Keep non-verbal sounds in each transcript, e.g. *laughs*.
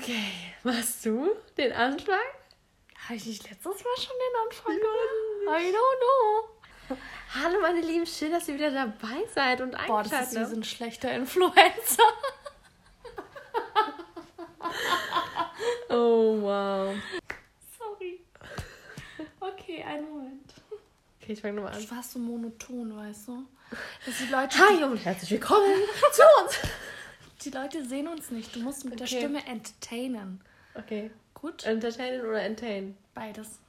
Okay, machst du den Anfang? Habe ich nicht letztes Mal schon den Anfang gemacht? I don't know. *laughs* Hallo meine Lieben, schön, dass ihr wieder dabei seid und Boah, das ist eingeschaltet wie so ein schlechter Influencer. *laughs* Oh wow. Sorry. Okay, einen Moment. Okay, ich fange nochmal an. Du warst so monoton, weißt du? Dass die Leute, Hi und herzlich willkommen *laughs* zu uns. Die Leute sehen uns nicht. Du musst mit der Okay. Stimme entertainen. Okay, Gut? entertainen oder entertain? Beides. *laughs*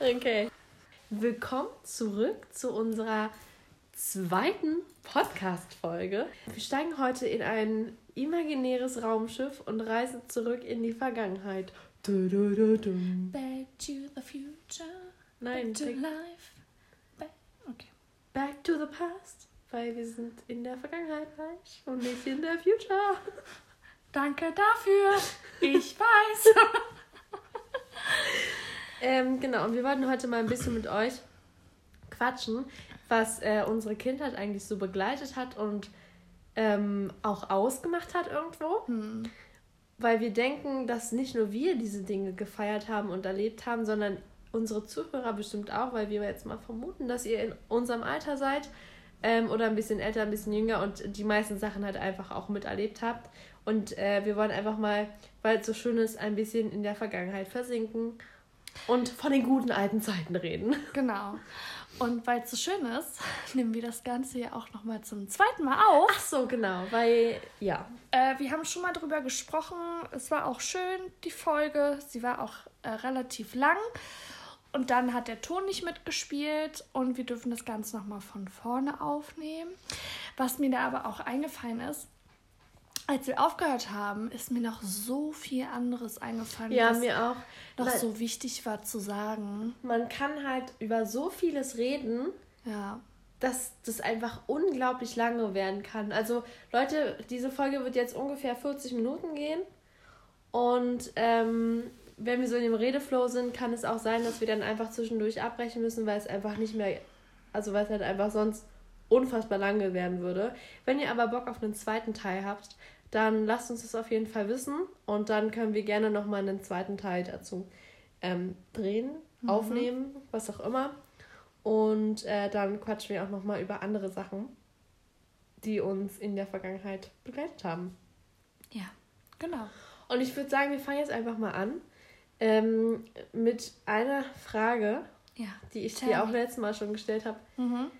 Okay. Willkommen zurück zu unserer zweiten Podcast-Folge. Wir steigen heute in ein imaginäres Raumschiff und reisen zurück in die Vergangenheit. Du, du. Back to the future. Nein, Back to life. Back. To the past. Weil wir sind in der Vergangenheit reich und nicht in der Future. *laughs* Danke dafür. Ich weiß. *laughs* Ähm, genau, und wir wollten heute mal ein bisschen mit euch quatschen, was äh, unsere Kindheit eigentlich so begleitet hat und ähm, auch ausgemacht hat irgendwo. Hm. Weil wir denken, dass nicht nur wir diese Dinge gefeiert haben und erlebt haben, sondern unsere Zuhörer bestimmt auch, weil wir jetzt mal vermuten, dass ihr in unserem Alter seid ähm, oder ein bisschen älter, ein bisschen jünger und die meisten Sachen halt einfach auch miterlebt habt. Und äh, wir wollen einfach mal, weil es so schön ist, ein bisschen in der Vergangenheit versinken und von den guten alten Zeiten reden. *laughs* Genau. Und weil es so schön ist, *laughs* nehmen wir das Ganze ja auch nochmal zum zweiten Mal auf. Ach so, genau, weil, ja, Äh, wir haben schon mal drüber gesprochen. Es war auch schön, die Folge. Sie war auch äh, relativ lang. Und dann hat der Ton nicht mitgespielt und wir dürfen das Ganze nochmal von vorne aufnehmen. Was mir da aber auch eingefallen ist, als wir aufgehört haben, ist mir noch so viel anderes eingefallen, ja, was mir auch. noch Weil so wichtig war zu sagen. Man kann halt über so vieles reden, Ja. dass das einfach unglaublich lange werden kann. Also Leute, diese Folge wird jetzt ungefähr 40 Minuten gehen. Und ähm, wenn wir so in dem Redeflow sind, kann es auch sein, dass wir dann einfach zwischendurch abbrechen müssen, weil es einfach nicht mehr, also weil es halt einfach sonst unfassbar lange werden würde. Wenn ihr aber Bock auf einen zweiten Teil habt, dann lasst uns das auf jeden Fall wissen und dann können wir gerne nochmal einen zweiten Teil dazu ähm, drehen, aufnehmen, was auch immer. Und äh, dann quatschen wir auch nochmal über andere Sachen, die uns in der Vergangenheit begleitet haben. Ja, genau. Und ich würde sagen, wir fangen jetzt einfach mal an ähm, mit einer Frage, Ja. die ich dir auch letztes Mal schon gestellt habe. Mhm.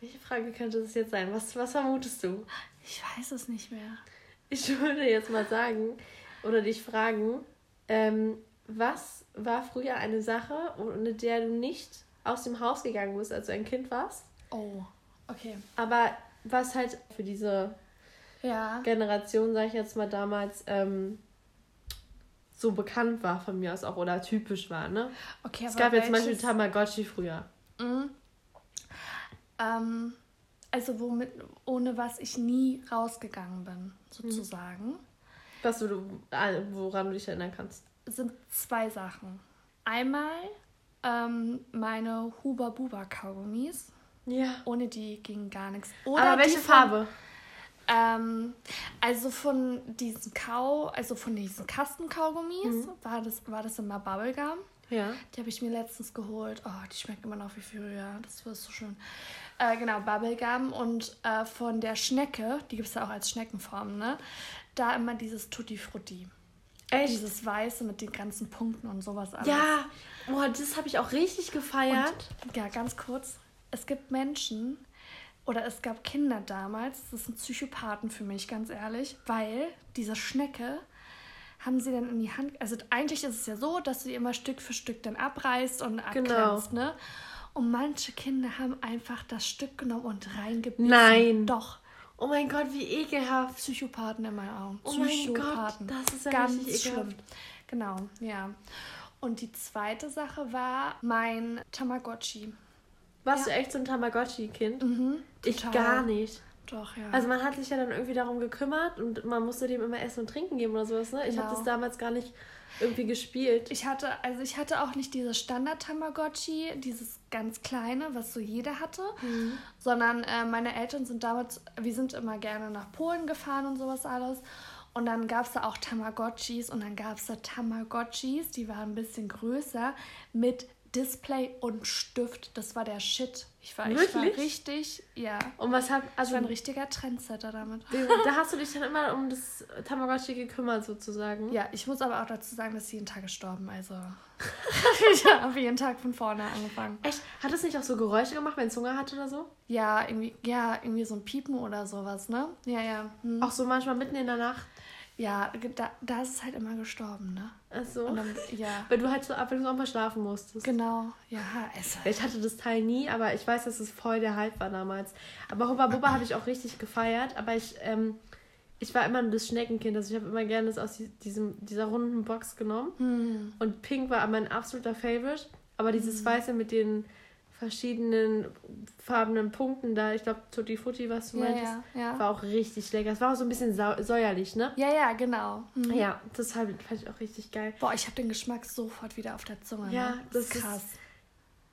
Welche Frage könnte das jetzt sein? Was, was vermutest du? Ich weiß es nicht mehr. Ich würde jetzt mal sagen oder dich fragen, ähm, was war früher eine Sache, ohne der du nicht aus dem Haus gegangen bist, als du ein Kind warst, Oh, okay. aber was halt für diese Ja. Generation, sag ich jetzt mal damals, ähm, so bekannt war von mir aus auch oder typisch war, ne? Okay, Es aber gab jetzt zum Beispiel Tamagotchi früher. Mhm. Ähm, also womit, ohne was ich nie rausgegangen bin, sozusagen, Was du, ah, woran du dich erinnern kannst. sind zwei Sachen. Einmal ähm, meine Huba Buba Kaugummis. Ja. Ohne die ging gar nichts. Aber welche die von- Farbe? Ähm, also von diesen Kau, also von diesen Kastenkaugummis war das war das immer Bubblegum. Ja. Die habe ich mir letztens geholt. Oh, die schmeckt immer noch wie früher. Das war so schön. Äh, genau, Bubblegum. Und äh, von der Schnecke, die gibt es ja auch als Schneckenform, ne? Da immer dieses Tutti Frutti. Echt? Dieses Weiße mit den ganzen Punkten und sowas alles. Ja. Boah, das habe ich auch richtig gefeiert. Und, ja, ganz kurz. Es gibt Menschen oder es gab Kinder damals, das sind Psychopathen für mich, ganz ehrlich, weil diese Schnecke haben sie dann in die Hand, also eigentlich ist es ja so, dass du die immer Stück für Stück dann abreißt und Genau. abgrenzt, ne? Und manche Kinder haben einfach das Stück genommen und reingebissen. Nein. Doch. Oh mein Gott, wie ekelhaft. Psychopathen in meinen Augen. Oh mein. Gott, das ist ja ganz richtig schlimm. ekelhaft. Genau, ja. Und die zweite Sache war mein Tamagotchi. Warst Ja. du echt so ein Tamagotchi-Kind? Mhm, Ich gar nicht. doch, ja. Also man hat sich ja dann irgendwie darum gekümmert und man musste dem immer Essen und Trinken geben oder sowas, ne? Ich habe Genau. das damals gar nicht irgendwie gespielt. Ich hatte, also ich hatte auch nicht dieses Standard-Tamagotchi, dieses ganz kleine, was so jeder hatte, Mhm. sondern äh, meine Eltern sind damals, wir sind immer gerne nach Polen gefahren und sowas alles. Und dann gab es da auch Tamagotchis und dann gab es da Tamagotchis, die waren ein bisschen größer, mit Display und Stift. Das war der Shit. Ich war, ich war Wirklich? richtig, ja. Und was hat, Ich also war ein richtiger Trendsetter damit. da hast du dich dann immer um das Tamagotchi gekümmert sozusagen. Ja, ich muss aber auch dazu sagen, dass sie jeden Tag gestorben. Also *laughs* ich habe jeden Tag von vorne angefangen. Echt? Hat es nicht auch so Geräusche gemacht, wenn es Hunger hatte oder so? Ja, irgendwie, ja, irgendwie so ein Piepen oder sowas, ne? Ja, ja. Hm. Auch so manchmal mitten in der Nacht. Ja, da, da ist es halt immer gestorben, ne? Ach so. Dann, ja, *laughs* Weil du halt so ab und zu auch mal schlafen musstest. genau. Ja, es Ich hatte das Teil nie, aber ich weiß, dass es voll der Hype war damals. Aber Hubba Bubba habe ich auch richtig gefeiert. Aber ich, ähm, ich war immer das Schneckenkind. Also ich habe immer gerne das aus die- diesem, dieser runden Box genommen. Hm. Und Pink war mein absoluter Favorite. Aber dieses Weiße mit den verschiedenen farbenen Punkten da, ich glaube Tutti Frutti, was du Ja, meintest, ja, ja. war auch richtig lecker. Es war auch so ein bisschen säuerlich, ne? Ja, ja, genau. Hm. Ja, das fand ich auch richtig geil. Boah, ich habe den Geschmack sofort wieder auf der Zunge. Ja, ne? das ist- krass.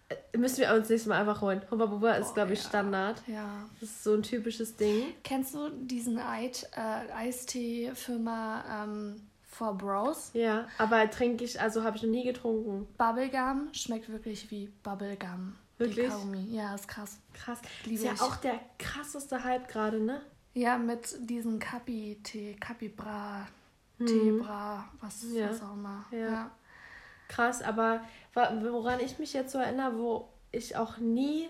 Äh, Müssen wir uns nächstes Mal einfach holen. Hubba Bubba ist, glaube ich. Standard. Ja. Das ist so ein typisches Ding. Kennst du diesen Eid, äh, Eistee-Firma ähm, For Bros? Ja, aber trinke ich, also habe ich noch nie getrunken. Bubblegum schmeckt wirklich wie Bubblegum. Wirklich? Kaugummi. Ja, ist krass. Krass. Liebe ist ja ich. auch der krasseste Hype gerade, ne? Ja, mit diesen Kapi-Tee, Kapi-Bra, Mhm. Tee-Bra, was, Ja. was auch immer. Ja. Ja. Krass, aber woran ich mich jetzt so erinnere, wo ich auch nie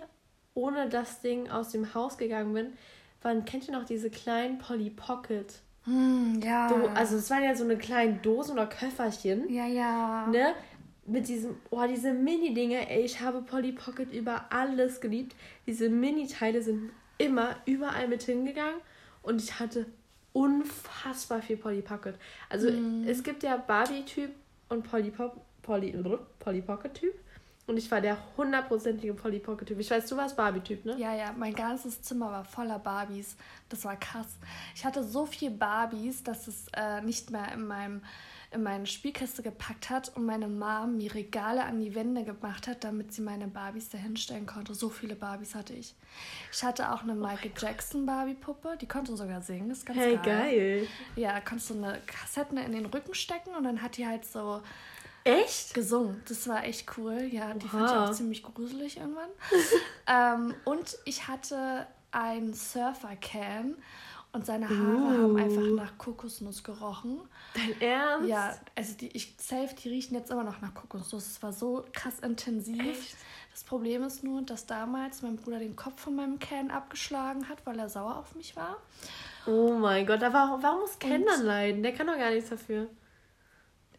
ohne das Ding aus dem Haus gegangen bin, waren, kennt ihr noch diese kleinen Polly Pocket? Hm, ja. Also es waren ja so eine kleinen Dosen oder Köfferchen, ja, ja. ne? Mit diesem, oh, diese Mini-Dinge, ey, ich habe Polly Pocket über alles geliebt. Diese Mini-Teile sind immer überall mit hingegangen und ich hatte unfassbar viel Polly Pocket. Also es gibt ja Barbie-Typ und Polly, Pop, Polly, Polly Pocket-Typ. Und ich war der hundertprozentige Polly Pocket-Typ. Ich weiß, du warst Barbie-Typ, ne? Ja, ja, mein ganzes Zimmer war voller Barbies. Das war krass. Ich hatte so viel Barbies, dass es äh, nicht mehr in meinem in meine Spielkiste gepackt hat und meine Mom mir Regale an die Wände gemacht hat, damit sie meine Barbies da hinstellen konnte. So viele Barbies hatte ich. Ich hatte auch eine Michael Jackson Barbie-Puppe, die konnte sogar singen, das ist ganz Hey, geil. geil. Ja, konntest du eine Kassette in den Rücken stecken und dann hat die halt so Echt? gesungen. Das war echt cool. Ja, die Oha. fand ich auch ziemlich gruselig irgendwann. *laughs* ähm, und ich hatte ein Surfer-Can und seine Haare Uh. haben einfach nach Kokosnuss gerochen. Dein Ernst? Ja, also die, ich safe, die riechen jetzt immer noch nach Kokosnuss. Es war so krass intensiv. Echt? Das Problem ist nur, dass damals mein Bruder den Kopf von meinem Can abgeschlagen hat, weil er sauer auf mich war. Oh mein Gott, aber warum muss Ken dann leiden? Der kann doch gar nichts dafür.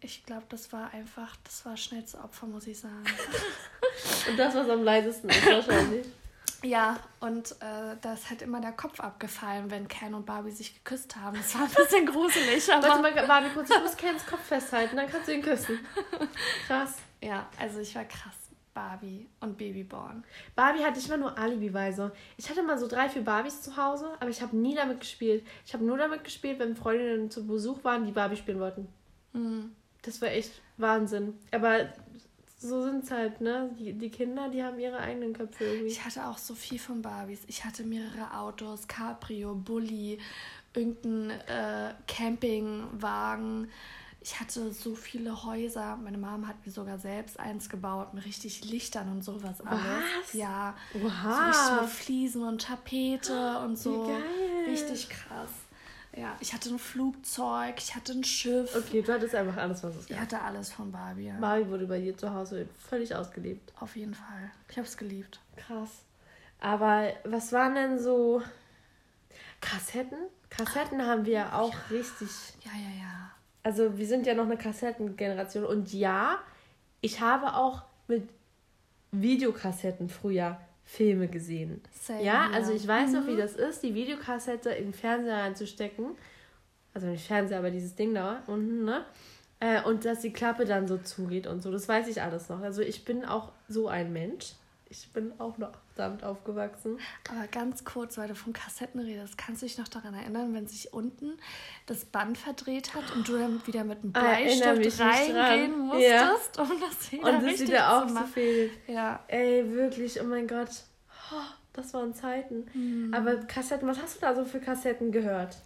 Ich glaube, das war einfach, das war schnellste Opfer, muss ich sagen. *laughs* Und das, was am leisesten ist, wahrscheinlich. Ja, und äh, da ist halt immer der Kopf abgefallen, wenn Ken und Barbie sich geküsst haben. Das war ein bisschen *laughs* gruselig, Warte aber... mal, Barbie, kurz, ich muss Kens Kopf festhalten, dann kannst du ihn küssen. Krass. Ja, also ich war krass Barbie und Babyborn. Barbie hatte ich immer nur Alibi-weise. Ich hatte mal so drei, vier Barbies zu Hause, aber ich habe nie damit gespielt. Ich habe nur damit gespielt, wenn Freundinnen zu Besuch waren, die Barbie spielen wollten. Mhm. Das war echt Wahnsinn. Aber so sind es halt, ne? Die, die Kinder, die haben ihre eigenen Köpfe irgendwie. Ich hatte auch so viel von Barbies. Ich hatte mehrere Autos, Cabrio, Bulli, irgendein äh, Campingwagen. Ich hatte so viele Häuser. Meine Mom hat mir sogar selbst eins gebaut mit richtig Lichtern und sowas alles. Was? Ja. So Oha. richtig mit Fliesen und Tapete und so. Wie geil. Richtig krass. Ja, ich hatte ein Flugzeug, ich hatte ein Schiff. Okay, du hattest einfach alles, was es Ich gab. hatte alles von Barbie. Ja. Barbie wurde bei dir zu Hause völlig ausgelebt. Auf jeden Fall. Ich habe es geliebt. Krass. Aber was waren denn so Kassetten? Kassetten haben wir ja auch richtig. Ja, ja, ja. Also wir sind ja noch eine Kassettengeneration. Und ja, ich habe auch mit Videokassetten früher Filme gesehen. Same ja, also ich weiß noch, wie Mhm. das ist, die Videokassette in den Fernseher reinzustecken. Also nicht Fernseher, aber dieses Ding da unten, ne? Äh, und dass die Klappe dann so zugeht und so. Das weiß ich alles noch. Also ich bin auch so ein Mensch. Ich bin auch noch damit aufgewachsen. Aber ganz kurz, weil du von Kassetten redest, kannst du dich noch daran erinnern, wenn sich unten das Band verdreht hat und du dann wieder mit einem Ah, Bleistift reingehen musstest, Ja. um das wieder Und das wieder aufzufädeln. Ja. Ey, wirklich, oh mein Gott. Oh, das waren Zeiten. Hm. Aber Kassetten, was hast du da so für Kassetten gehört?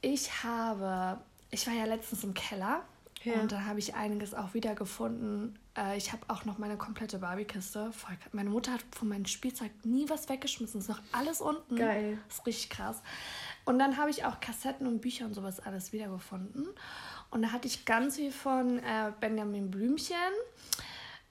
Ich habe, ich war ja letztens im Keller Ja. und da habe ich einiges auch wiedergefunden. Äh, ich habe auch noch meine komplette Barbie-Kiste. Meine Mutter hat von meinem Spielzeug nie was weggeschmissen. Ist noch alles unten. Geil. Das ist richtig krass. Und dann habe ich auch Kassetten und Bücher und sowas alles wiedergefunden. Und da hatte ich ganz viel von äh, Benjamin Blümchen,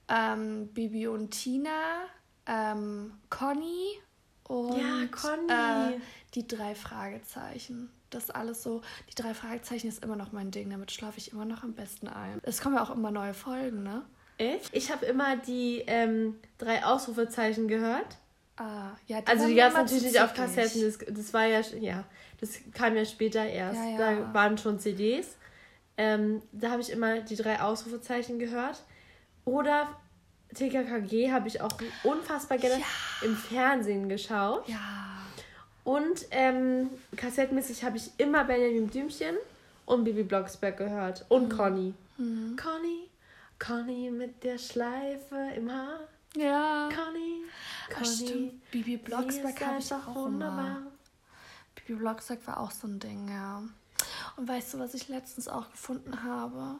ähm, Bibi und Tina, ähm, Conny und Ja, Conny. Äh, die drei Fragezeichen. Das alles so, die drei Fragezeichen ist immer noch mein Ding, damit schlafe ich immer noch am besten ein. Es kommen ja auch immer neue Folgen, ne? Echt? Ich habe immer die ähm, drei Ausrufezeichen gehört. Ah, ja, Also waren die gab es natürlich nicht auf. Kassetten. Das, das war ja, ja, das kam ja später erst. Ja, ja. Da waren schon CDs. Ähm, da habe ich immer die drei Ausrufezeichen gehört. Oder TKKG habe ich auch unfassbar gerne im Fernsehen geschaut. Ja. Und ähm, kassettenmäßig habe ich immer Benjamin Blümchen und Bibi Blocksberg gehört. Und Conny. Conny, Conny mit der Schleife im Haar. Ja. Conny, Conny. stimmt. Bibi Blocksberg habe ich auch immer. Bibi Blocksberg war auch so ein Ding, ja. Und weißt du, was ich letztens auch gefunden habe?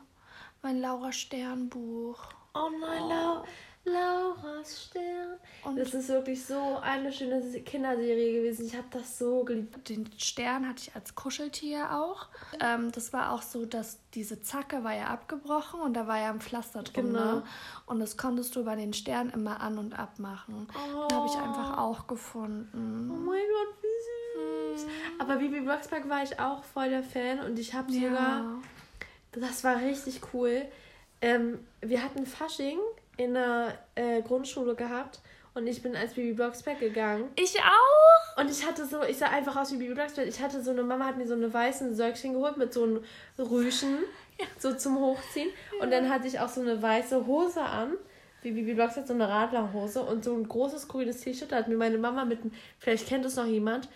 Mein Laura Stern Buch. Oh nein, Lau Laura's Stern. Und- das ist wirklich so eine schöne Kinderserie gewesen. Ich habe das so geliebt. Den Stern hatte ich als Kuscheltier auch. Ähm, das war auch so, dass diese Zacke war ja abgebrochen und da war ja ein Pflaster drin. Genau. Ne? Und das konntest du bei den Sternen immer an- und abmachen. Oh. Den habe ich einfach auch gefunden. Oh mein Gott, wie süß. Aber Bibi Blocksberg war ich auch voll der Fan und ich habe sogar, Ja. das war richtig cool. Ähm, wir hatten Fasching in der äh, Grundschule gehabt und ich bin als Bibi Blocksberg gegangen. Ich auch. Und ich hatte so, ich sah einfach aus wie Bibi Blocksberg. Ich hatte so eine Mama hat mir so eine weißen Söckchen geholt mit so einem Rüschen, so zum Hochziehen. Und dann hatte ich auch so eine weiße Hose an, wie Bibi Blocksberg, so eine Radlerhose und so ein großes grünes T-Shirt. Da hat mir meine Mama mit, einem- vielleicht kennt es noch jemand,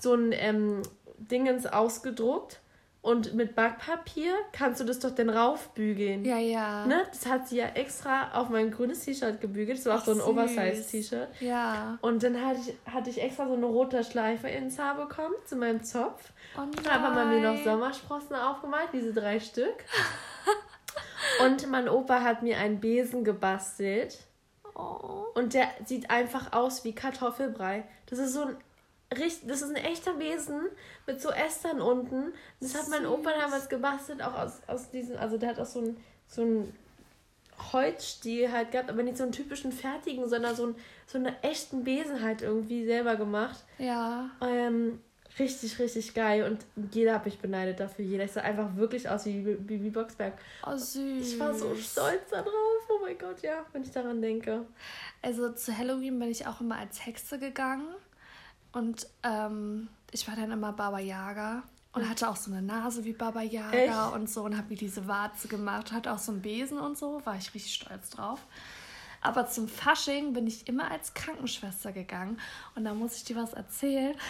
so ein ähm, Dingens ausgedruckt. Und mit Backpapier kannst du das doch dann raufbügeln. Ja, ja. Ne? Das hat sie ja extra auf mein grünes T-Shirt gebügelt. Das war auch so ein. Oversize-T-Shirt. Ja. Und dann hatte ich, hatte ich extra so eine rote Schleife ins Haar bekommen, zu meinem Zopf. Oh Und dann hat man mir noch nein. Sommersprossen aufgemalt, diese drei Stück. Und mein Opa hat mir einen Besen gebastelt. Oh. Und der sieht einfach aus wie Kartoffelbrei. Das ist so ein richtig, das ist ein echter Besen mit so Ästern unten. Das hat mein Opa damals gebastelt, auch aus, aus diesen, also der hat auch so einen so einen Holzstiel halt gehabt, aber nicht so einen typischen fertigen, sondern so, einen, so einen echten Besen halt irgendwie selber gemacht. Ja. Ähm, richtig, richtig geil. Und jeder hat mich beneidet dafür. Jeder. Sah einfach wirklich aus wie Bibi Boxberg. Oh, süß. Ich war so stolz darauf. Oh mein Gott, ja, wenn ich daran denke. Also zu Halloween bin ich auch immer als Hexe gegangen. Und ähm, ich war dann immer Baba Yaga. Und hatte auch so eine Nase wie Baba Yaga Echt? und so. Und habe mir diese Warze gemacht. Hatte auch so einen Besen und so. War ich richtig stolz drauf. Aber zum Fasching bin ich immer als Krankenschwester gegangen. Und da muss ich dir was erzählen. *laughs*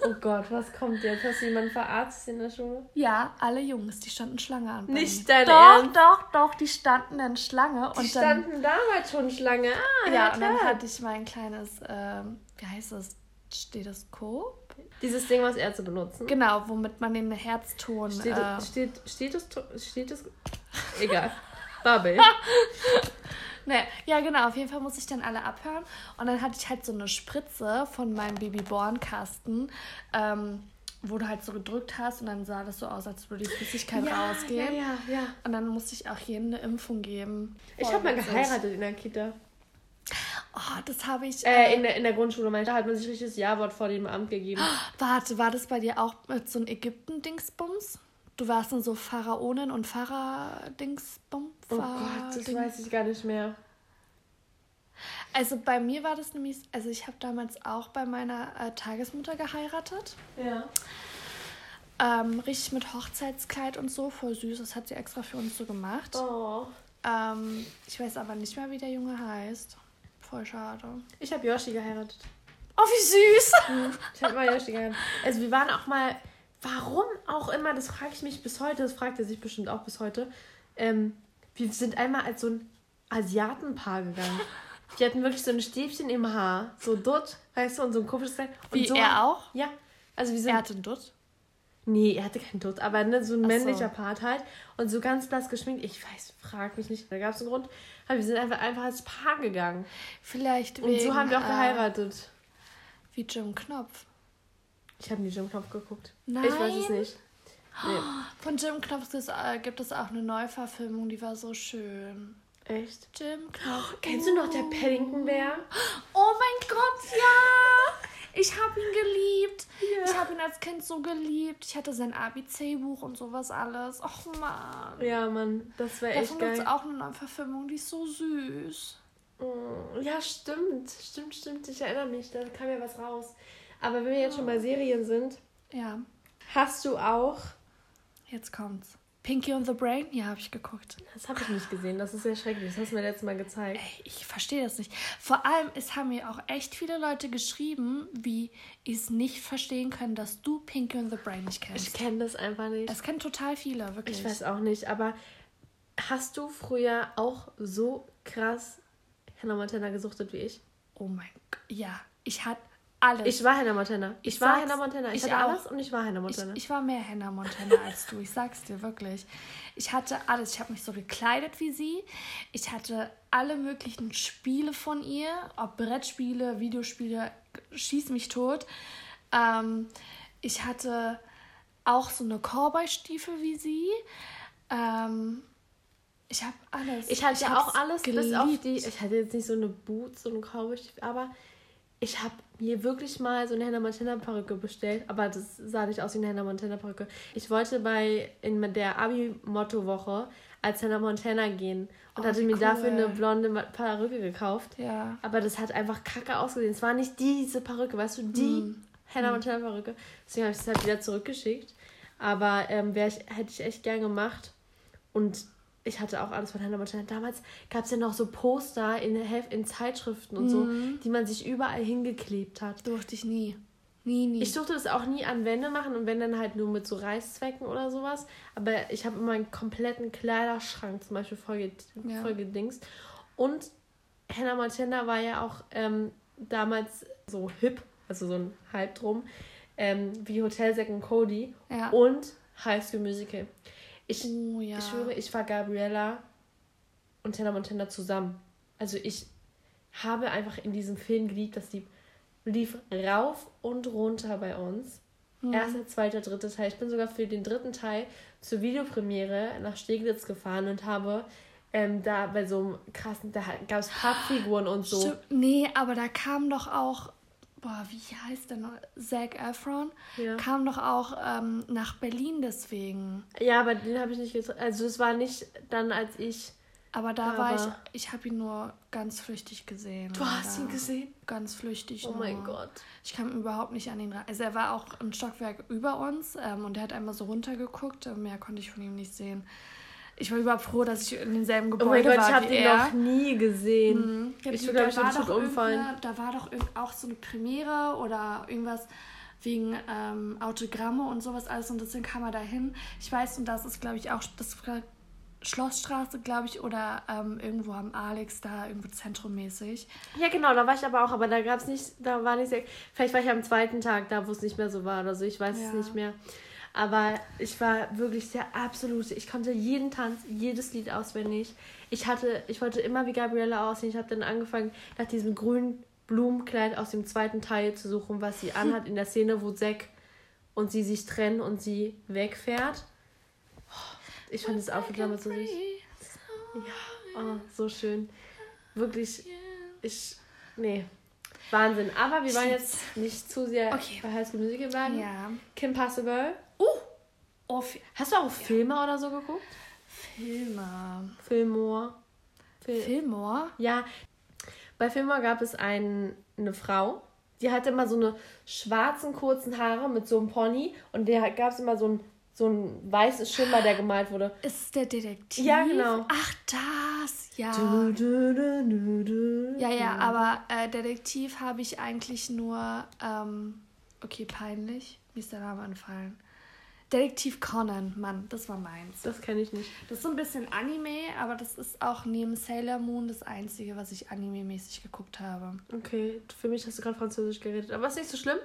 Oh Gott, was kommt jetzt? Hast du jemanden verarztet in der Schule? Ja, alle Jungs, die standen Schlange an. Nicht dein doch, Ernst? Doch, doch, die standen in Schlange. Die und dann, standen damals schon Schlange. Ah, ja, ja, und dann hatte ich mein kleines, ähm, wie heißt das, Stethoskop? Dieses Ding, was Ärzte benutzen. Genau, womit man den Herzton. Steht, äh, steht, steht es, egal. *laughs* Bubble. *laughs* ne, ja, genau, auf jeden Fall muss ich dann alle abhören. Und dann hatte ich halt so eine Spritze von meinem Babyborn-Kasten, ähm, wo du halt so gedrückt hast und dann sah das so aus, als würde die Flüssigkeit ja, rausgehen. ja, ja, ja. Und dann musste ich auch jedem eine Impfung geben. Ich habe mal geheiratet in der Kita. Oh, das habe ich. Äh, in der, in der Grundschule. Da hat man sich richtig das Ja-Wort vor dem Amt gegeben. Warte, war das bei dir auch mit so einem Ägypten-Dingsbums? Du warst dann so Pharaonen und Pharao-Dingsbum? Oh Gott, das weiß ich gar nicht mehr. Also bei mir war das nämlich, also ich habe damals auch bei meiner äh, Tagesmutter geheiratet. Ja. Ähm, richtig mit Hochzeitskleid und so, voll süß. Das hat sie extra für uns so gemacht. Oh. Ähm, ich weiß aber nicht mehr, wie der Junge heißt. Voll schade. Ich habe Yoshi geheiratet. Oh, wie süß. *laughs* Ich habe mal Yoshi geheiratet. Also wir waren auch mal, warum auch immer, das frage ich mich bis heute, das fragt er sich bestimmt auch bis heute. Ähm, wir sind einmal als so ein Asiatenpaar gegangen. Die hatten wirklich so ein Stäbchen im Haar, so dort, weißt du, und so ein komisches Teil. Und Wie, so, er auch? Ja. Also wir sind, Er hatte einen Dutt. Nee, er hatte keinen Dutt, aber ne, so ein Ach so. männlicher Part halt. Und so ganz blass geschminkt. Ich weiß, frag mich nicht, da gab es einen Grund. Aber wir sind einfach, einfach als Paar gegangen. Vielleicht Und so haben wir auch äh, geheiratet. Wie Jim Knopf. Ich habe nie Jim Knopf geguckt. Nein? Ich weiß es nicht. Nee. *gasps* Von Jim Knopf gibt es, äh, gibt es auch eine Neuverfilmung, die war so schön. Echt? Jim Knopf. *gasps* Kennst du noch der Paddington-Bär? *gasps* Oh mein Gott, ja! Ich habe ihn geliebt. Ja. Ich habe ihn als Kind so geliebt. Ich hatte sein ABC-Buch und sowas alles. Och man. Ja, Mann, das wäre echt Davon gibt geil. es auch eine Neuverfilmung, die ist so süß. Oh, ja, stimmt. Stimmt, stimmt. Ich erinnere mich, da kam ja was raus. Aber wenn wir jetzt schon bei Serien sind, Ja, hast du auch. jetzt kommt's. Pinky and the Brain? Ja, habe ich geguckt. Das habe ich nicht gesehen. Das ist sehr schrecklich. Das hast du mir letztes Mal gezeigt. Ey, ich verstehe das nicht. Vor allem, es haben mir auch echt viele Leute geschrieben, wie es nicht verstehen können, dass du Pinky and the Brain nicht Ich kennst. kenne das einfach nicht. Das kennen total viele, wirklich. Ich weiß auch nicht, aber hast du früher auch so krass Hannah Montana gesuchtet wie ich? Oh mein Gott. Ja, ich hatte alles. Ich war Hannah Montana. Ich, Ich war Hannah Montana. Ich, ich hatte auch. alles und ich war Hannah Ich, Montana. ich war mehr Hannah Montana als du, ich sag's dir wirklich. Ich hatte alles. Ich habe mich so gekleidet wie sie. Ich hatte alle möglichen Spiele von ihr, ob Brettspiele, Videospiele, schieß mich tot. Ähm, ich hatte auch so eine Cowboy-Stiefel wie sie. Ähm, ich habe alles. Ich hatte hab's auch alles, bis auf die. Ich hatte jetzt nicht so eine Boots, so eine cowboy aber ich habe mir wirklich mal so eine Hannah Montana Perücke bestellt, aber das sah nicht aus wie eine Hannah Montana Perücke. Ich wollte bei in der Abi Motto Woche als Hannah Montana gehen und Oh, hatte mir dafür cool. eine blonde Perücke gekauft. Ja. Aber das hat einfach kacke ausgesehen. Es war nicht diese Perücke, weißt du, die Hm. Hannah Montana Perücke. Deswegen habe ich es halt wieder zurückgeschickt. Aber ähm, ich, hätte ich echt gern gemacht. Und ich hatte auch alles von Hannah Montana. Damals gab es ja noch so Poster in, Hef in Zeitschriften und so, die man sich überall hingeklebt hat. Durfte ich nie. Nie, nie. Ich durfte das auch nie an Wände machen und wenn dann halt nur mit so Reißzwecken oder sowas. Aber ich habe immer einen kompletten Kleiderschrank zum Beispiel voll, Ja. voll gedingst. Und Hannah Montana war ja auch ähm, damals so hip, also so ein Hype drum, ähm, wie Hotel Zack und Cody ja. und High School Musical. Ich, oh ja. ich schwöre, ich war Gabriella und Hannah Montana zusammen. Also ich habe einfach in diesem Film geliebt, dass die lief rauf und runter bei uns. Hm. Erster, zweiter, dritter Teil. Ich bin sogar für den dritten Teil zur Videopremiere nach Steglitz gefahren und habe ähm, da bei so einem krassen, da gab es Pappfiguren und so. Stimmt. Nee, aber da kam doch auch, boah, wie heißt der noch? Zac Efron Ja. kam doch auch ähm, nach Berlin deswegen. ja, aber den habe ich nicht getroffen. Also es war nicht dann, als ich. Aber da Aber- war ich, ich habe ihn nur ganz flüchtig gesehen. Du hast ihn gesehen? Ganz flüchtig Oh nur. mein Gott. Ich kam überhaupt nicht an ihn ran. Also er war auch ein Stockwerk über uns ähm, und er hat einmal so runtergeguckt. Mehr konnte ich von ihm nicht sehen. Ich war überhaupt froh, dass ich in demselben Oh Gebäude mein Gott, war ich habe den er. noch nie gesehen. Mhm. Ich die- würde, glaube ich, da war schon doch umfallen. Da war doch auch so eine Premiere oder irgendwas wegen ähm, Autogramme und sowas alles und deswegen kam er dahin. Ich weiß, und das ist, glaube ich, auch das war Schlossstraße, glaube ich, oder ähm, irgendwo am Alex da, irgendwo zentrummäßig. Ja, genau, da war ich aber auch, aber da gab es nicht, da war nicht sehr. Vielleicht war ich am zweiten Tag da, wo es nicht mehr so war oder so, ich weiß Ja. es nicht mehr. Aber ich war wirklich der absolute. Ich konnte jeden Tanz, jedes Lied auswendig. Ich hatte, ich wollte immer wie Gabriella aussehen. Ich habe dann angefangen, nach diesem grünen Blumenkleid aus dem zweiten Teil zu suchen, was sie anhat in der Szene, wo Zack und sie sich trennen und sie wegfährt. Oh, Ich fand das Outfit damals so süß. Ja, oh, so schön. Wirklich, ich. Nee. Wahnsinn. Aber wir wollen jetzt nicht zu sehr Okay. bei High School Musical bleiben. Ja. Kim Possible. Uh! Oh, Fi- Hast du auch Filme oder so geguckt? Filme. Fillmore. Fil Fillmore? ja. Bei Fillmore gab es ein, eine Frau, die hatte immer so eine schwarzen, kurzen Haare mit so einem Pony und der gab es immer so ein, so ein weißes Schimmer, der gemalt wurde. Ist der Detektiv? Ja, genau. Ach, das, ja. Du, du, du, du, du. Ja, ja, aber äh, Detektiv habe ich eigentlich nur, ähm, okay, peinlich, mir ist der Name entfallen. Detektiv Conan, Mann, das war meins. Das kenne ich nicht. Das ist so ein bisschen Anime, aber das ist auch neben Sailor Moon das einzige, was ich anime-mäßig geguckt habe. Okay, für mich hast du gerade Französisch geredet. Aber ist nicht so schlimm.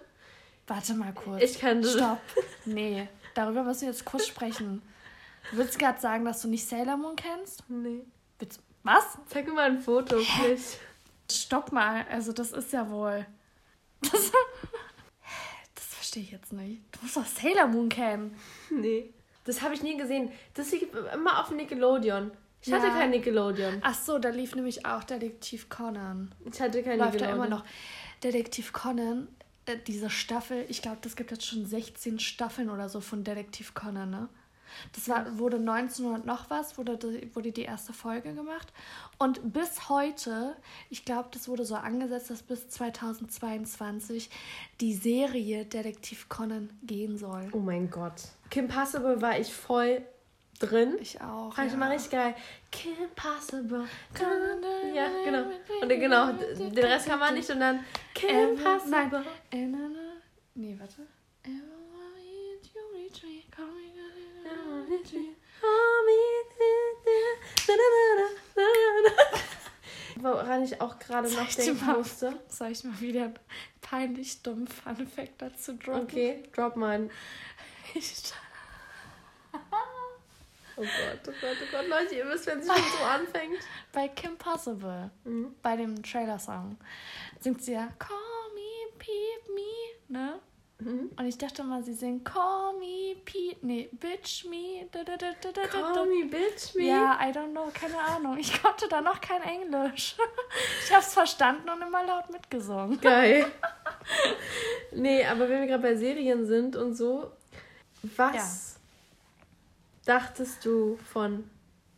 Warte mal kurz. Ich kann das. Stopp. *laughs* Nee, darüber müssen wir jetzt kurz sprechen. Du willst gerade sagen, dass du nicht Sailor Moon kennst? Nee. Willst- Was? Zeig mir mal ein Foto, please. Stopp mal, also das ist ja wohl. *laughs* Das verstehe ich jetzt nicht. Du musst doch Sailor Moon kennen. Nee. Das habe ich nie gesehen. Das liegt immer auf Nickelodeon. Ich hatte Ja. kein Nickelodeon. Ach so, da lief nämlich auch Detektiv Conan. Ich hatte kein Läuft da Nickelodeon. immer noch. Detektiv Conan, äh, diese Staffel, ich glaube, das gibt jetzt schon 16 Staffeln oder so von Detektiv Conan, ne? Das war, wurde 1900 noch was, wurde die, wurde die erste Folge gemacht. Und bis heute, ich glaube, das wurde so angesetzt, dass bis 2022 die Serie Detektiv Conan gehen soll. Oh mein Gott. Kim Possible war ich voll drin. Ich auch. Fand ich ja. immer richtig geil. Kim Possible. Ja, genau. Und genau, den Rest kann man nicht und dann Kim Ähm, Possible. nein. Nee, warte. *laughs* Woran ich auch gerade noch denken mal- musste. Soll ich mal wieder einen peinlich dummen Fun-Fact dazu droppen? Okay, drop mine. Ich, Oh Gott, oh Gott, oh Gott. Leute, ihr wisst, wenn es schon so *laughs* anfängt. bei Kim Possible, Mhm. bei dem Trailer-Song, singt sie ja Call me, peep me, ne? Mhm. Und ich dachte mal, sie singt Call me, peep, nee, bitch me, da, da, da, Call me, bitch me. Ja, I don't know, keine Ahnung. Ich konnte da noch kein Englisch. *laughs* Ich hab's verstanden und immer laut mitgesungen. Geil. *laughs* nee, aber wenn wir gerade bei Serien sind und so, was dachtest du von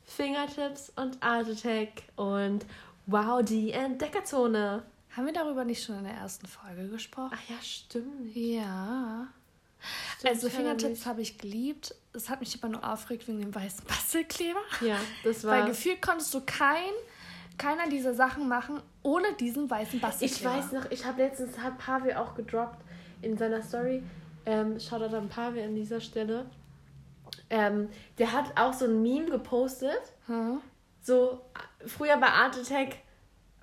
Fingertips und Art Attack und Wow, die Entdeckerzone? Haben wir darüber nicht schon in der ersten Folge gesprochen? Ach ja, stimmt. Ja. Stimmt, also ich Fingertips habe ich geliebt. Es hat mich aber nur aufgeregt wegen dem weißen Bastelkleber. Ja, das Weil war. gefühlt konntest du kein, keiner dieser Sachen machen ohne diesen weißen Ich Bastelkleber. weiß noch, ich habe letztens, hat Pavel auch gedroppt in seiner Story. Ähm, Shoutout an Pavel an dieser Stelle. Ähm, der hat auch so ein Meme gepostet. Hm? So, früher bei Art Attack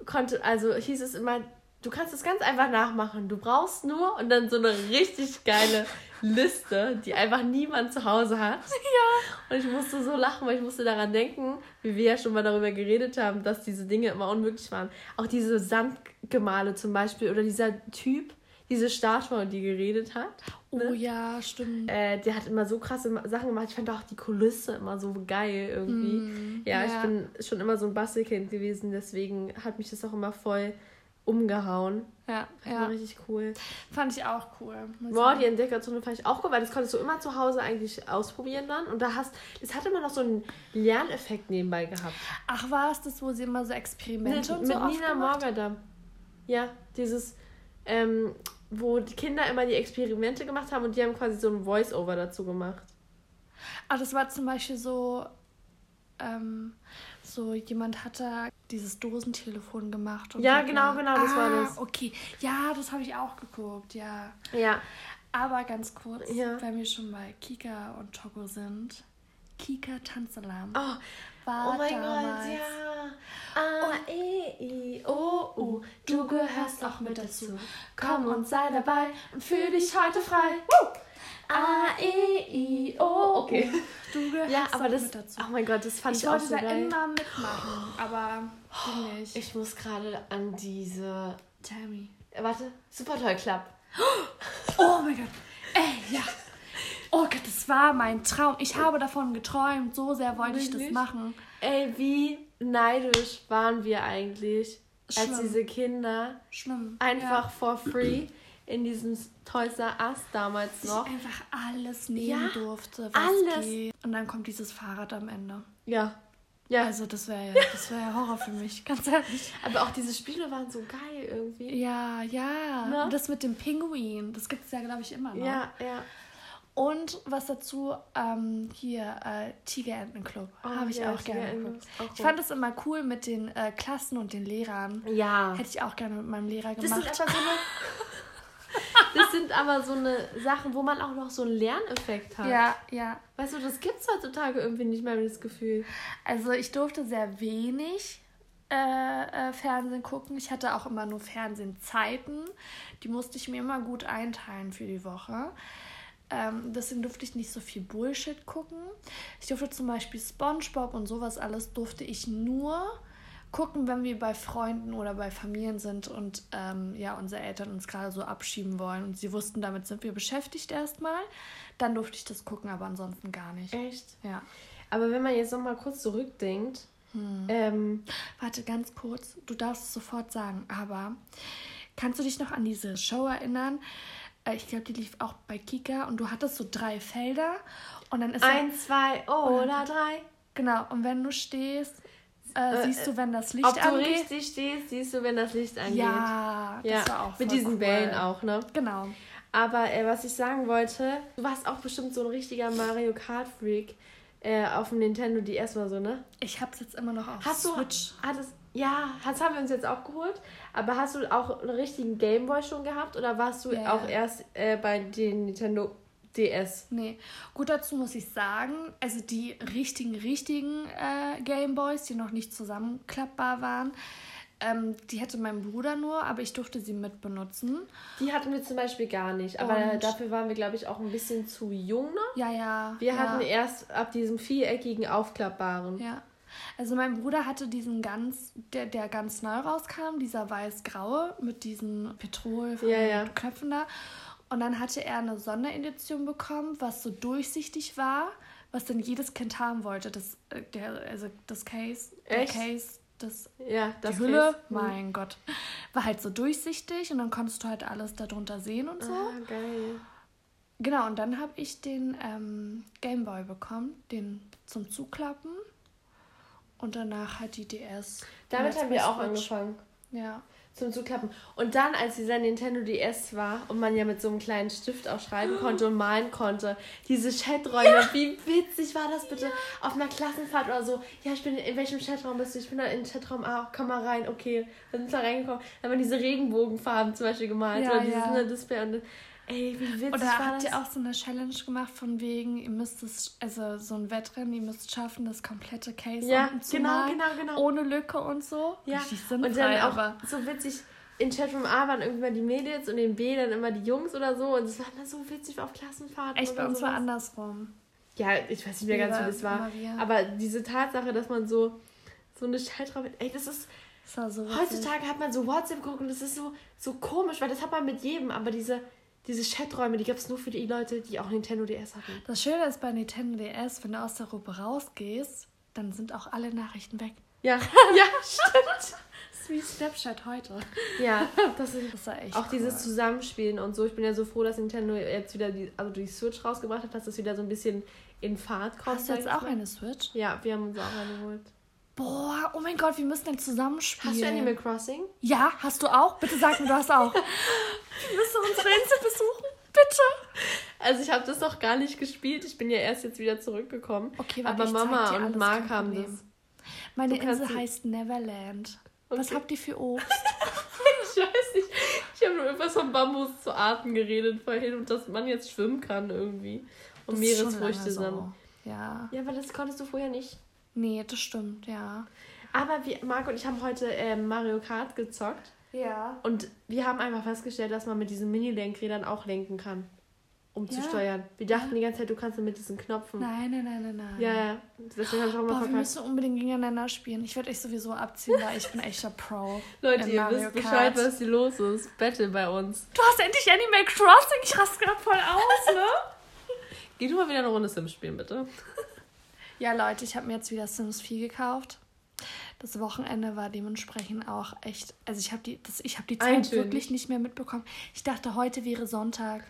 konnte, also hieß es immer, du kannst es ganz einfach nachmachen. Du brauchst nur und dann so eine richtig geile Liste, die einfach niemand zu Hause hat. *laughs* Ja. Und ich musste so lachen, weil ich musste daran denken, wie wir ja schon mal darüber geredet haben, dass diese Dinge immer unmöglich waren. Auch diese Sandgemale zum Beispiel oder dieser Typ, diese Statue, die geredet hat. Oh ne? ja, stimmt. Äh, der hat immer so krasse Sachen gemacht. Ich fand auch die Kulisse immer so geil irgendwie. Mm, ja, ja. ich bin schon immer so ein Bastelkind gewesen, deswegen hat mich das auch immer voll umgehauen. Ja, war ja. richtig cool. Fand ich auch cool. Boah, die Entdeckerzone fand ich auch cool, weil das konntest du immer zu Hause eigentlich ausprobieren dann. Und da hast, das hat immer noch so einen Lerneffekt nebenbei gehabt. Ach, war es das, wo sie immer so Experimente Mit, und so mit Nina Morgadam. Ja, dieses, ähm, wo die Kinder immer die Experimente gemacht haben und die haben quasi so ein Voice-Over dazu gemacht. Ah, das war zum Beispiel so, ähm, so jemand hat da dieses Dosentelefon gemacht. Und Ja, genau, ge- genau, das ah, war das. okay. Ja, das habe ich auch geguckt, ja. Ja, Aber ganz kurz, Ja. wenn wir schon bei Kika und Togo sind. Kika Tanzalarm Oh, war oh mein damals. Gott, ja. A, E, I, O, U. Du gehörst auch mit dazu. Komm und sei dabei und fühl dich heute frei. Woo! A, E, I, O, okay. Du gehörst Ja, aber auch das, mit dazu. oh mein Gott, das fand ich, ich auch wollte so da geil. immer mitmachen, aber ging nicht. Ich muss gerade an diese, Tammy. warte, Supertoy Club. Oh mein Gott. Ey, ja. Oh Gott, das war mein Traum. Ich habe davon geträumt. So sehr wollte ich das Wirklich? machen. Ey, wie neidisch waren wir eigentlich, als Schlimm. diese Kinder Schlimm. einfach for free in diesem Toys R Us damals Ja. noch. Ich einfach alles nehmen Ja, durfte, was alles. geht. Und dann kommt dieses Fahrrad am Ende. Ja. Ja, Also das wäre ja, das wäre ja *laughs* Horror für mich, ganz ehrlich. aber auch diese Spiele waren so geil irgendwie. Ja, ja. Ne? Und das mit dem Pinguin, das gibt es ja, glaube ich, immer noch. Ja, ja. Und was dazu, ähm, hier, äh, Tigerentenclub. Oh, Habe ich ja, auch gerne geguckt. auch Ich fand es immer cool mit den äh, Klassen und den Lehrern. Ja. Hätte ich auch gerne mit meinem Lehrer Das gemacht. sind, aber so eine, *laughs* das sind aber so eine Sachen, wo man auch noch so einen Lerneffekt hat. ja, ja. Weißt du, das gibt's heutzutage irgendwie nicht mehr, das Gefühl. Also ich durfte sehr wenig äh, äh, Fernsehen gucken. Ich hatte auch immer nur Fernsehzeiten. Die musste ich mir immer gut einteilen für die Woche. Ähm, deswegen durfte ich nicht so viel Bullshit gucken. Ich durfte zum Beispiel SpongeBob und sowas alles durfte ich nur gucken, wenn wir bei Freunden oder bei Familien sind und ähm, ja, unsere Eltern uns gerade so abschieben wollen und sie wussten, damit sind wir beschäftigt erstmal. Dann durfte ich das gucken, aber ansonsten gar nicht. Echt? Ja. Aber wenn man jetzt noch mal kurz zurückdenkt, ähm, Warte, ganz kurz. Du darfst es sofort sagen, aber kannst du dich noch an diese Show erinnern? Äh, Ich glaube, die lief auch bei Kika und du hattest so drei Felder und dann ist eins, zwei oder drei. genau und wenn du stehst, äh, siehst du, wenn das Licht Ob du angeht. richtig stehst, siehst du, wenn das Licht angeht. Ja, das ja. war auch Mit diesen cool. Bällen auch, ne? Genau. Aber äh, was ich sagen wollte, du warst auch bestimmt so ein richtiger Mario Kart Freak äh, auf dem Nintendo DS mal so, ne? Ich hab's jetzt immer noch auf Hast du Switch. hattest ja, das haben wir uns jetzt auch geholt, aber hast du auch einen richtigen Gameboy schon gehabt oder warst du Ja, auch ja. erst äh, bei den Nintendo DS? Nee, gut dazu muss ich sagen, also die richtigen, richtigen äh, Gameboys, die noch nicht zusammenklappbar waren, ähm, die hätte mein Bruder nur, aber ich durfte sie mitbenutzen. Die hatten wir zum Beispiel gar nicht, aber Und- dafür waren wir, glaube ich, auch ein bisschen zu jung noch. Ja, ja. Wir ja. hatten erst ab diesem viereckigen aufklappbaren. Ja. Also mein Bruder hatte diesen ganz, der, der ganz neu rauskam, dieser weiß-graue mit diesen Petrol Ja, ja. Da. Und dann hatte er eine Sonderedition bekommen, was so durchsichtig war, was dann jedes Kind haben wollte. Das, äh, der, also das Case, Echt? der Case, das, Ja, das die Hülle, Case. mein Gott, war halt so durchsichtig und dann konntest du halt alles darunter sehen und so. Ah, geil. Genau, und dann habe ich den ähm, Gameboy bekommen, den zum Zuklappen. Und danach halt die DS. Damit haben wir auch Switch. angefangen. Ja. Zum Zuklappen. Und dann, als dieser Nintendo DS war und man ja mit so einem kleinen Stift auch schreiben *gasps* konnte und malen konnte, diese Chaträume, wie witzig war das bitte? Auf einer Klassenfahrt oder so. Ja, ich bin in welchem Chatraum bist du? Ich bin da in Chatraum A, komm mal rein, okay. Dann sind wir reingekommen. Dann haben wir diese Regenbogenfarben zum Beispiel gemalt Ja, oder dieses ja. Display und ey, wie witzig Oder habt ihr auch so eine Challenge gemacht von wegen, ihr müsst es, also so ein Wettrennen, ihr müsst schaffen, das komplette Case Ja, unten zu genau, malen, genau, genau. ohne Lücke und so? Ja, Richtig und sinnfrei, dann auch aber so witzig. In Chatroom A waren irgendwann die Mädels und in B dann immer die Jungs oder so. Und es war dann so witzig auf Klassenfahrten. echt bei uns war andersrum. Ja, ich weiß nicht mehr ganz, wie das war. Maria. Aber diese Tatsache, dass man so, so eine Chatraum mit. Ey, das ist. Das so. Heutzutage hat man so WhatsApp geguckt und das ist so, so komisch, weil das hat man mit jedem. Aber diese, diese Chaträume, die gab es nur für die Leute, die auch Nintendo DS hatten. Das Schöne ist bei Nintendo DS, wenn du aus der Gruppe rausgehst, dann sind auch alle Nachrichten weg. Ja, *laughs* ja, stimmt. Das ist wie Snapchat heute. Ja, das ist. Das war echt Auch dieses cool. Zusammenspielen und so. Ich bin ja so froh, dass Nintendo jetzt wieder die, also die Switch rausgebracht hat, dass das wieder so ein bisschen in Fahrt kommt. Hast du jetzt auch mal. eine Switch? Ja, wir haben uns auch eine geholt. Boah, oh mein Gott, wir müssen dann zusammenspielen. Hast du Animal Crossing? Ja, hast du auch? Bitte sag mir, du hast auch. *laughs* Willst du unsere Insel besuchen? Bitte. Also ich habe das noch gar nicht gespielt. Ich bin ja erst jetzt wieder zurückgekommen. Okay, Aber Mama und Mark haben das. Meine Du Insel heißt Neverland. Was Okay. habt ihr für Obst? *laughs* Ich weiß nicht. Ich habe nur irgendwas von Bambus zu Arten geredet vorhin und dass man jetzt schwimmen kann irgendwie. Und Das Meeresfrüchte lange sammeln. so. Ja. Ja, aber das konntest du vorher nicht. Nee, das stimmt, ja. Aber wir, Marc und ich haben heute ähm, Mario Kart gezockt. Ja. Und wir haben einfach festgestellt, dass man mit diesen Mini-Lenkrädern auch lenken kann, um zu Ja. steuern. Wir dachten die ganze Zeit, du kannst mit diesen Knopfen. Nein, nein, nein, nein, nein. Ja, ja. Deswegen habe ich auch mal Boah, wir müssen unbedingt gegeneinander spielen. Ich werde euch sowieso abziehen, weil ich bin echter Pro. *laughs* Leute, in ihr Mario wisst Bescheid, was hier los ist. Battle bei uns. Du hast endlich Animal Crossing. Ich raste gerade voll aus, ne? Geh du mal wieder eine Runde Sims spielen, bitte. *laughs* Ja, Leute, ich habe mir jetzt wieder Sims 4 gekauft. Das Wochenende war dementsprechend auch echt. Also ich habe die, das, ich habe die Zeit Eintönig. wirklich nicht mehr mitbekommen. Ich dachte, heute wäre Sonntag.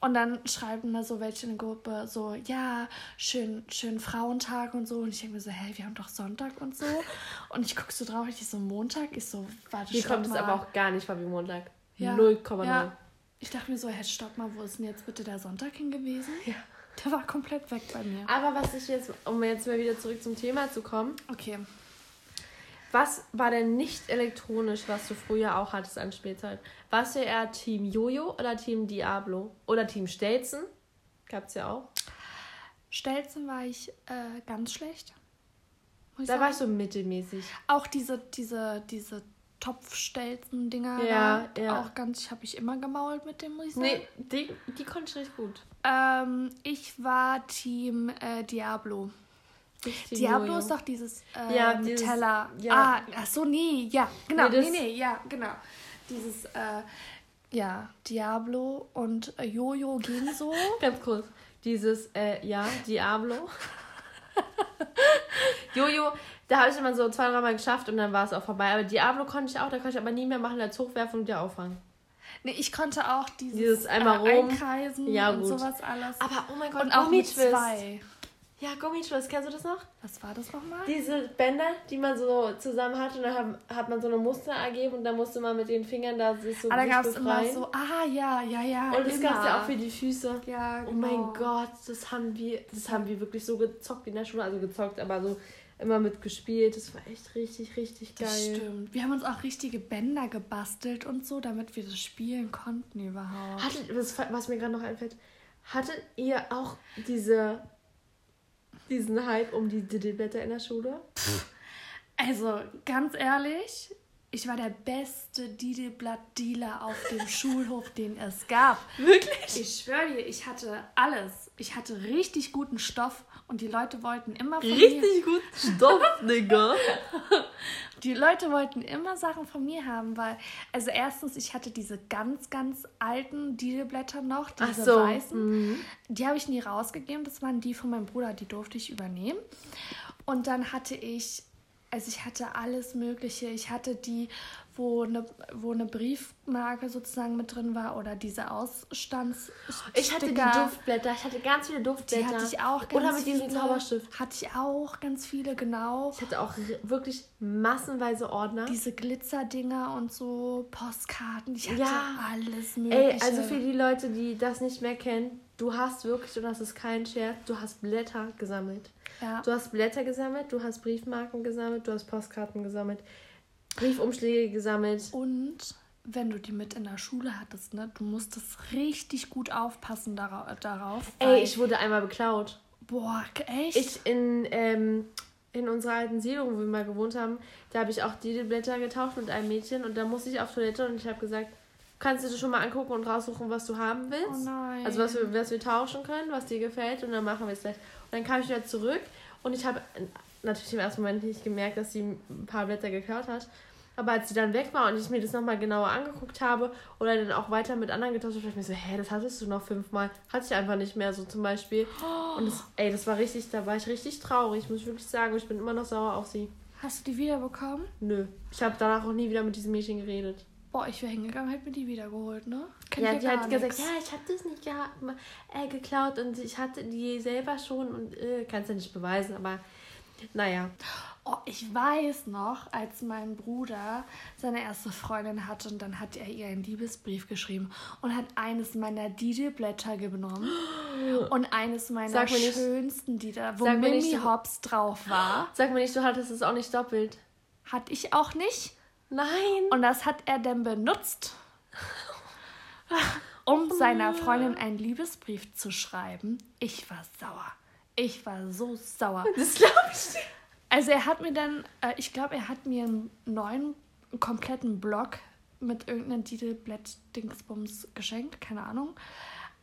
Und dann schreiben da so welche in der Gruppe so, ja, schön, schön Frauentag und so. Und ich denke mir so, hey, wir haben doch Sonntag und so. *laughs* Und ich gucke so drauf, ich so, Montag? Ich so, warte, Hier kommt es mal. aber auch gar nicht vor wie Montag. Ja. 0,0. Ja. Ich dachte mir so, hey, stopp mal, wo ist denn jetzt bitte der Sonntag hin gewesen? Ja. Der war komplett weg bei mir. Aber was ich jetzt, um jetzt mal wieder zurück zum Thema zu kommen. Okay. Was war denn nicht elektronisch, was du früher auch hattest an Spielzeug? Warst du eher Team Jojo oder Team Diablo? Oder Team Stelzen? Gab's ja auch. Stelzen war ich äh, ganz schlecht. Da war ich so mittelmäßig. Auch diese, diese, diese Topfstelzen-Dinger. Ja, ja. Auch ganz, habe ich immer gemault mit dem, muss ich sagen. Nee, die, die konnte ich richtig gut. Ähm, ich war Team äh, Diablo. Diablo Jojo. ist doch dieses äh, ja, dieses, Teller. Ja. Ah, ach so, nee, ja, genau. Nee, nee, nee, ja, genau. Dieses, äh, ja, Diablo und äh, Jojo ging so. *laughs* Ganz kurz. Dieses, äh, ja, Diablo. *laughs* Jojo, da habe ich immer so zwei, dreimal geschafft und dann war es auch vorbei. Aber Diablo konnte ich auch, da konnte ich aber nie mehr machen als hochwerfen und wieder auffangen. Nee, ich konnte auch dieses, dieses einmal äh, rum. einkreisen ja, und sowas alles. Aber oh mein Gott, und auch mit zwei. Ja, Gummischluss, kennst du das noch? Was war das nochmal? Diese Bänder, die man so zusammen hat und dann hat, hat man so eine Muster ergeben und dann musste man mit den Fingern da sich so ah, da gab es immer so, ah ja, ja, ja. Und das gab es ja auch für die Füße. Ja, genau. Oh mein genau. Gott, das haben wir, das haben wir wirklich so gezockt in der Schule, also gezockt, aber so immer mitgespielt. Das war echt richtig, richtig geil. Das stimmt. Wir haben uns auch richtige Bänder gebastelt und so, damit wir das spielen konnten überhaupt. Hattet, was mir gerade noch einfällt, hattet ihr auch diese diesen Hype um die Diddleblätter in der Schule? Also, ganz ehrlich, ich war der beste Didelblatt-Dealer auf dem *laughs* Schulhof, den es gab. Wirklich? Ich schwöre dir, ich hatte alles. Ich hatte richtig guten Stoff und die Leute wollten immer von richtig mir... Richtig guten Stoff, Digga. *laughs* die Leute wollten immer Sachen von mir haben, weil... Also erstens, ich hatte diese ganz, ganz alten Didelblätter noch, diese so. weißen. Mhm. Die habe ich nie rausgegeben. Das waren die von meinem Bruder, die durfte ich übernehmen. Und dann hatte ich also ich hatte alles Mögliche. Ich hatte die, wo eine, wo eine Briefmarke sozusagen mit drin war oder diese Ausstands. Ich hatte die Duftblätter. Ich hatte ganz viele Duftblätter. Die hatte ich auch ganz Oder mit diesem Zauberstift. Hatte ich auch ganz viele, genau. Ich hatte auch wirklich massenweise Ordner. Diese Glitzerdinger und so Postkarten. Ich hatte ja. alles Mögliche. Ey, also für die Leute, die das nicht mehr kennen, du hast wirklich, und das ist kein Scherz, du hast Blätter gesammelt. Ja. Du hast Blätter gesammelt, du hast Briefmarken gesammelt, du hast Postkarten gesammelt, Briefumschläge gesammelt. Und wenn du die mit in der Schule hattest, ne, du musstest richtig gut aufpassen darauf. Ey, ich wurde einmal beklaut. Boah, echt? Ich in, ähm, in unserer alten Siedlung, wo wir mal gewohnt haben, da habe ich auch die Blätter getauscht mit einem Mädchen und da musste ich auf Toilette und ich habe gesagt, kannst du dir schon mal angucken und raussuchen, was du haben willst. Oh nein. Also was wir, was wir tauschen können, was dir gefällt und dann machen wir es gleich. Und dann kam ich wieder zurück und ich habe natürlich im ersten Moment nicht gemerkt, dass sie ein paar Blätter geklaut hat. Aber als sie dann weg war und ich mir das nochmal genauer angeguckt habe oder dann auch weiter mit anderen getauscht habe, ich mir so, hä, das hattest du noch fünfmal. Hatte ich einfach nicht mehr so zum Beispiel. Und das, ey, das war richtig, da war ich richtig traurig, muss ich wirklich sagen. Ich bin immer noch sauer auf sie. Hast du die wiederbekommen? Nö. Ich habe danach auch nie wieder mit diesem Mädchen geredet. Boah, ich wäre hingegangen, hätte mir die wiedergeholt, ne? Kennt ja, die hat nix. gesagt, ja, ich habe das nicht gehabt, äh, geklaut und ich hatte die selber schon und äh, kannst ja nicht beweisen, aber naja. Oh, ich weiß noch, als mein Bruder seine erste Freundin hatte und dann hat er ihr einen Liebesbrief geschrieben und hat eines meiner DJ-Blätter genommen *gasps* und eines meiner schönsten Lieder, wo Mimi Hobbs drauf war. Sag mir nicht, du hattest es auch nicht doppelt. Hatte ich auch nicht. Nein. Und das hat er dann benutzt, *laughs* um oh seiner Freundin einen Liebesbrief zu schreiben. Ich war sauer. Ich war so sauer. Das glaube ich. Also er hat mir dann, äh, ich glaube, er hat mir einen neuen kompletten Blog mit irgendeinem Titelblatt-Dingsbums geschenkt, keine Ahnung.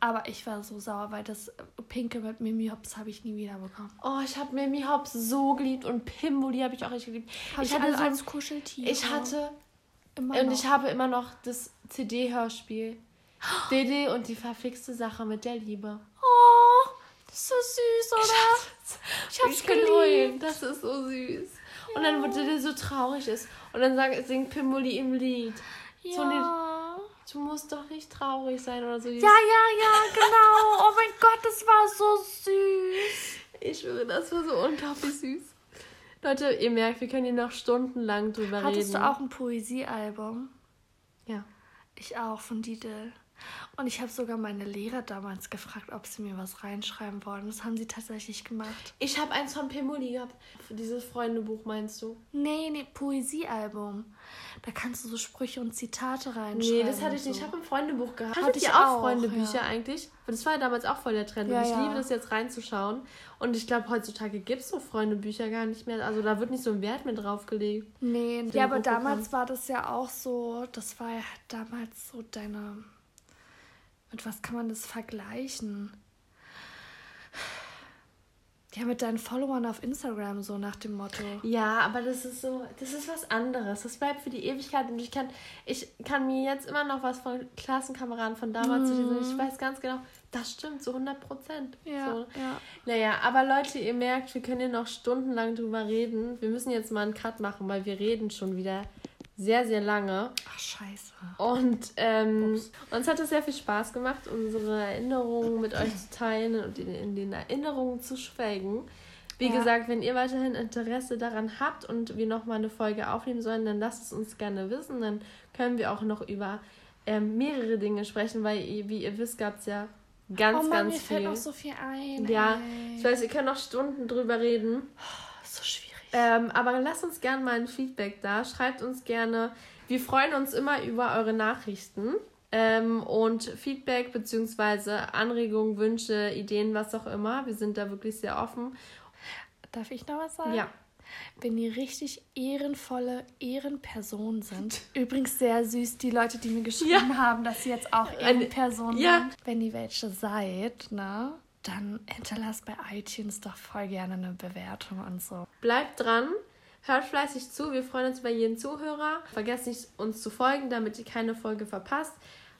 Aber ich war so sauer, weil das Pinke mit Mimi Hops habe ich nie wieder bekommen. Oh, ich habe Mimi Hops so geliebt und Pimboli habe ich auch richtig geliebt. Hab ich, ich hatte so als Kuscheltier. Ich hatte immer und noch. ich habe immer noch das CD-Hörspiel. *gasps* Dede und die verflixte Sache mit der Liebe. Oh, das ist so süß, oder? Ich hab's ich geliebt. Das ist so süß. Ja. Und dann, wo Dede so traurig ist. Und dann singt Pimboli im Lied. Ja. So du musst doch nicht traurig sein oder so. Ja, ja, ja, genau. Oh mein Gott, das war so süß. Ich schwöre, das war so unglaublich süß. Leute, ihr merkt, wir können hier noch stundenlang drüber Hattest reden. Hattest du auch ein Poesiealbum? Ja. Ich auch, von Didel. Und ich habe sogar meine Lehrer damals gefragt, ob sie mir was reinschreiben wollen. Das haben sie tatsächlich gemacht. Ich habe eins von Pemuli gehabt. Dieses Freundebuch meinst du? Nee, nee, Poesiealbum. Da kannst du so Sprüche und Zitate reinschreiben. Nee, das hatte ich nicht. Ich habe ein Freundebuch gehabt. Hatte ich auch auch, Freundebücher ja. eigentlich? Das war ja damals auch voll der Trend. Ja, und ich ja. liebe das jetzt reinzuschauen. Und ich glaube, heutzutage gibt es so Freundebücher gar nicht mehr. Also da wird nicht so ein Wert mehr drauf gelegt. Nee, ja, aber Buch bekommen. damals war das ja auch so, das war ja damals so deine. Mit was kann man das vergleichen? Ja, mit deinen Followern auf Instagram, so nach dem Motto. Ja, aber das ist so, das ist was anderes. Das bleibt für die Ewigkeit. Und ich kann, ich kann mir jetzt immer noch was von Klassenkameraden von damals zu diesem, ich weiß ganz genau, das stimmt, so 100 Prozent. Ja, So. ja. Naja, aber Leute, ihr merkt, wir können hier noch stundenlang drüber reden. Wir müssen jetzt mal einen Cut machen, weil wir reden schon wieder sehr, sehr lange. Ach, scheiße. Und ähm, uns hat es sehr viel Spaß gemacht, unsere Erinnerungen mit euch zu teilen und in, in den Erinnerungen zu schwelgen. Wie Ja. gesagt, wenn ihr weiterhin Interesse daran habt und wir nochmal eine Folge aufnehmen sollen, dann lasst es uns gerne wissen. Dann können wir auch noch über ähm, mehrere Dinge sprechen, weil, wie ihr wisst, gab es ja ganz, oh Mann, ganz mir viel. fällt noch so viel ein. ja, ey. ich weiß, wir können noch Stunden drüber reden. so schwierig. Ähm, aber lasst uns gerne mal ein Feedback da. Schreibt uns gerne. Wir freuen uns immer über eure Nachrichten. Ähm, und Feedback bzw. Anregungen, Wünsche, Ideen, was auch immer. Wir sind da wirklich sehr offen. Darf ich noch was sagen? Ja. Wenn die richtig ehrenvolle Ehrenpersonen sind. *laughs* Übrigens sehr süß, die Leute, die mir geschrieben haben, dass sie jetzt auch Ehrenpersonen ja. sind. Wenn ihr welche seid, ne? Dann hinterlasst bei iTunes doch voll gerne eine Bewertung und so. Bleibt dran. Hört fleißig zu. Wir freuen uns über jeden Zuhörer. Vergesst nicht, uns zu folgen, damit ihr keine Folge verpasst.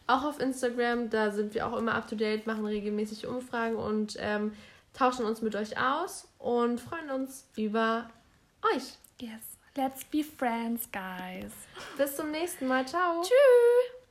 Auch auf Instagram, da sind wir auch immer up to date, machen regelmäßig Umfragen und ähm, tauschen uns mit euch aus und freuen uns über euch. Yes. Let's be friends, guys. Bis zum nächsten Mal. Ciao. Tschüss.